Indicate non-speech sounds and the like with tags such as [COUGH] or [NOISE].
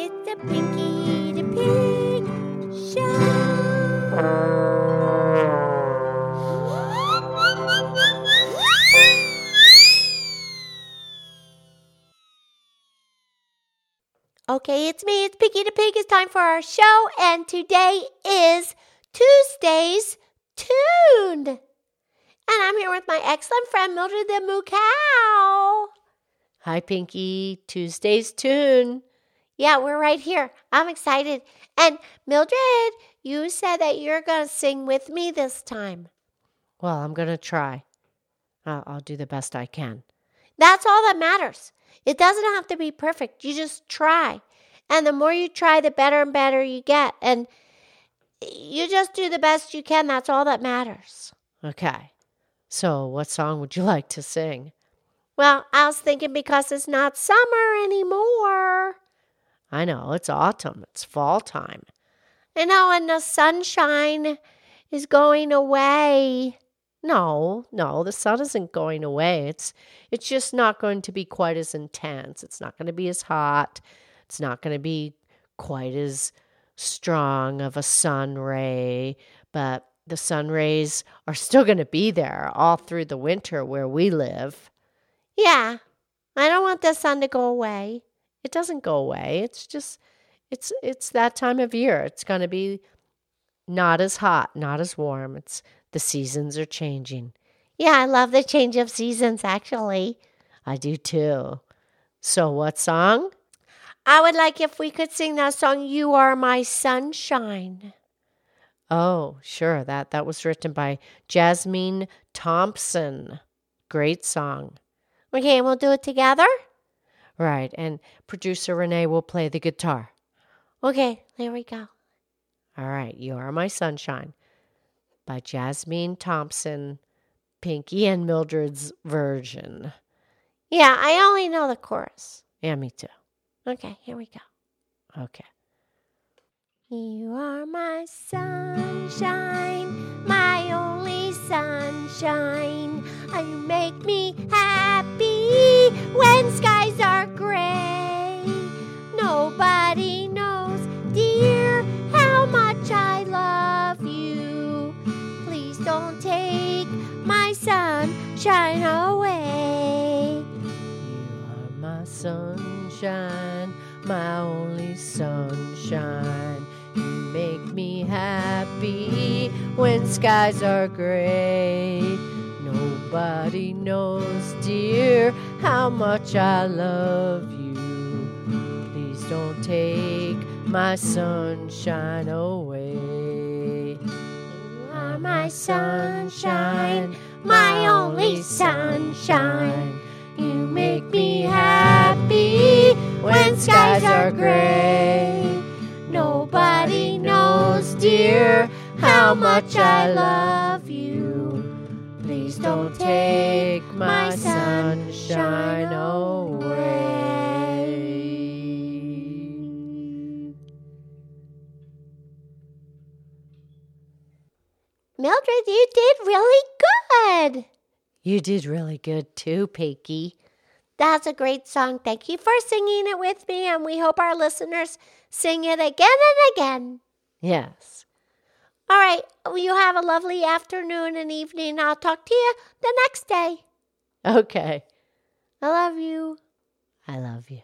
It's a Pinky the Pig show. Okay, it's me. It's Pinky the Pig. It's time for our show, and today is Tuesday's Tune. And I'm here with my excellent friend Mildred the Moo Cow. Hi, Pinky. Tuesday's tune. Yeah, we're right here. I'm excited. And Mildred, you said that you're going to sing with me this time. Well, I'm going to try. I'll, I'll do the best I can. That's all that matters. It doesn't have to be perfect. You just try. And the more you try, the better and better you get. And you just do the best you can. That's all that matters. Okay. So, what song would you [LAUGHS] like to sing? Well, I was thinking because it's not summer anymore. I know, it's autumn, it's fall time. I know, and the sunshine is going away. No, no, the sun isn't going away. It's it's just not going to be quite as intense. It's not going to be as hot. It's not going to be quite as strong of a sun ray, but the sun rays are still going to be there all through the winter where we live. Yeah, I don't want the sun to go away. It doesn't go away. It's just it's it's that time of year. It's going to be not as hot, not as warm. It's the seasons are changing. Yeah, I love the change of seasons actually. I do too. So, what song? I would like if we could sing that song You Are My Sunshine. Oh, sure. That that was written by Jasmine Thompson. Great song. Okay, we'll do it together. Right, and producer Renee will play the guitar. Okay, there we go. All right, You Are My Sunshine by Jasmine Thompson, Pinky and Mildred's version. Yeah, I only know the chorus. Yeah, me too. Okay, here we go. Okay. You are my sunshine, my only sunshine. You make me don't take my sunshine away. You are my sunshine, my only sunshine. You make me happy when skies are gray. Nobody knows, dear, how much I love you. Please don't take my sunshine away. My sunshine, my only sunshine. You make me happy when skies are gray. Nobody knows, dear, how much I love you. Please don't take my sunshine away. Mildred, you did really good. You did really good too, Pinky. That's a great song. Thank you for singing it with me, and we hope our listeners sing it again and again. Yes. All right, you have a lovely afternoon and evening. I'll talk to you the next day. Okay. I love you. I love you.